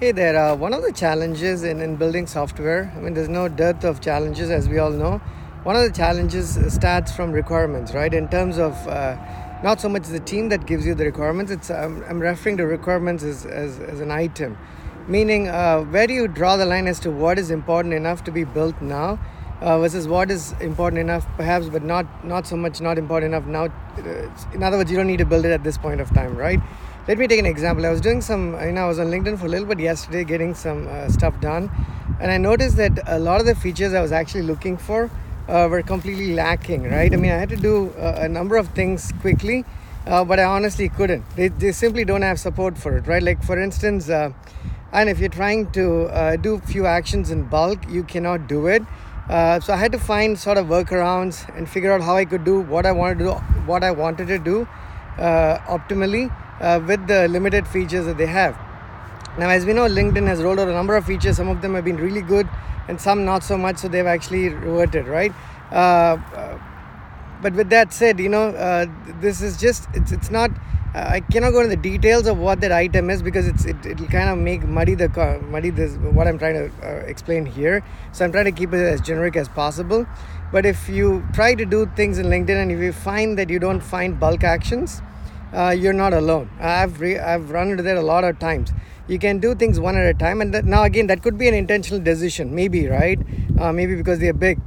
Hey there. Uh, one of the challenges in, in building software, I mean, there's no dearth of challenges, as we all know. One of the challenges starts from requirements, right? In terms of uh, not so much the team that gives you the requirements, it's um, I'm referring to requirements as, as, as an item, meaning uh, where do you draw the line as to what is important enough to be built now uh, versus what is important enough, perhaps, but not not so much not important enough now. Uh, in other words, you don't need to build it at this point of time, right? Let me take an example. I was doing some you know i was on linkedin for a little bit yesterday getting some uh, stuff done. And i noticed that a lot of the features i was actually looking for uh, were completely lacking right? I mean i had to do uh, a number of things quickly uh, but i honestly couldn't. They, they simply don't have support for it right? Like for instance uh, and if you're trying to uh, do few actions in bulk you cannot do it. So i had to find sort of workarounds and figure out how i could do what i wanted to do what i wanted to do optimally uh, with the limited features that they have. Now, as we know, LinkedIn has rolled out a number of features. Some of them have been really good, and some not so much. So they've actually reverted, right? Uh, uh but with that said, you know, uh, this is just it's it's not. Uh, I cannot go into the details of what that item is because it's it it'll kind of make muddy the muddy this what I'm trying to uh, explain here. So I'm trying to keep it as generic as possible. But if you try to do things in LinkedIn and if you find that you don't find bulk actions, uh, you're not alone. I've re- I've run into that a lot of times. You can do things one at a time, and that, now again that could be an intentional decision, maybe right, uh, maybe because they're big,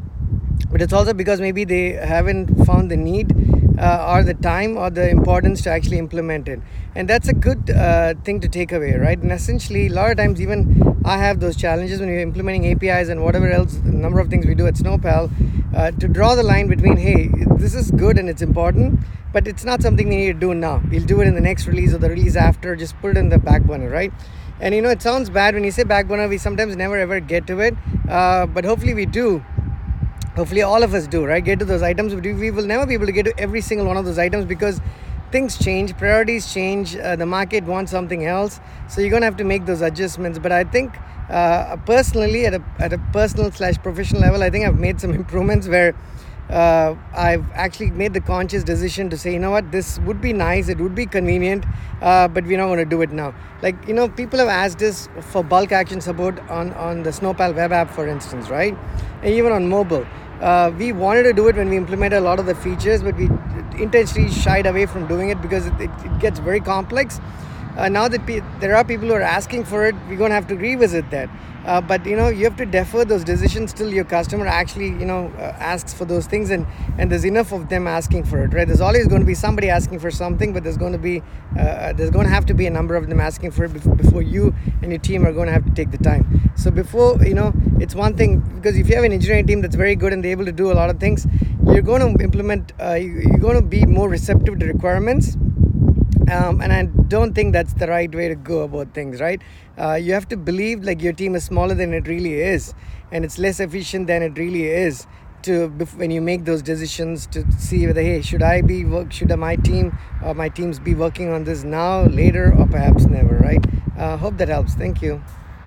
but it's also because maybe they haven't found the need uh, or the time or the importance to actually implement it, and that's a good uh, thing to take away, right? And essentially, a lot of times even I have those challenges when you're implementing APIs and whatever else, the number of things we do at Snowpal, uh, to draw the line between hey, this is good and it's important but it's not something we need to do now. We'll do it in the next release or the release after. Just put it in the back burner, right? And you know, it sounds bad when you say back burner. We sometimes never ever get to it, uh, but hopefully we do. Hopefully all of us do, right? Get to those items. We will never be able to get to every single one of those items because things change, priorities change. Uh, the market wants something else, so you're gonna have to make those adjustments. But I think. Uh, personally, at a, at a personal slash professional level, I think I've made some improvements where uh, I've actually made the conscious decision to say, you know what, this would be nice, it would be convenient, uh, but we're not going to do it now. Like, you know, people have asked us for bulk action support on, on the Snowpal web app, for instance, right? And even on mobile. Uh, we wanted to do it when we implemented a lot of the features, but we intentionally shied away from doing it because it, it, it gets very complex. Uh, now that pe- there are people who are asking for it, we're going to have to revisit that. Uh, but you know you have to defer those decisions till your customer actually you know uh, asks for those things and and there's enough of them asking for it right there's always going to be somebody asking for something but there's going to be uh, there's going to have to be a number of them asking for it before, before you and your team are going to have to take the time so before you know it's one thing because if you have an engineering team that's very good and they're able to do a lot of things you're going to implement uh, you're going to be more receptive to requirements um, and I don't think that's the right way to go about things, right? Uh, you have to believe like your team is smaller than it really is, and it's less efficient than it really is. To when you make those decisions to see whether hey should I be work should my team or my teams be working on this now later or perhaps never right? Uh, hope that helps. Thank you.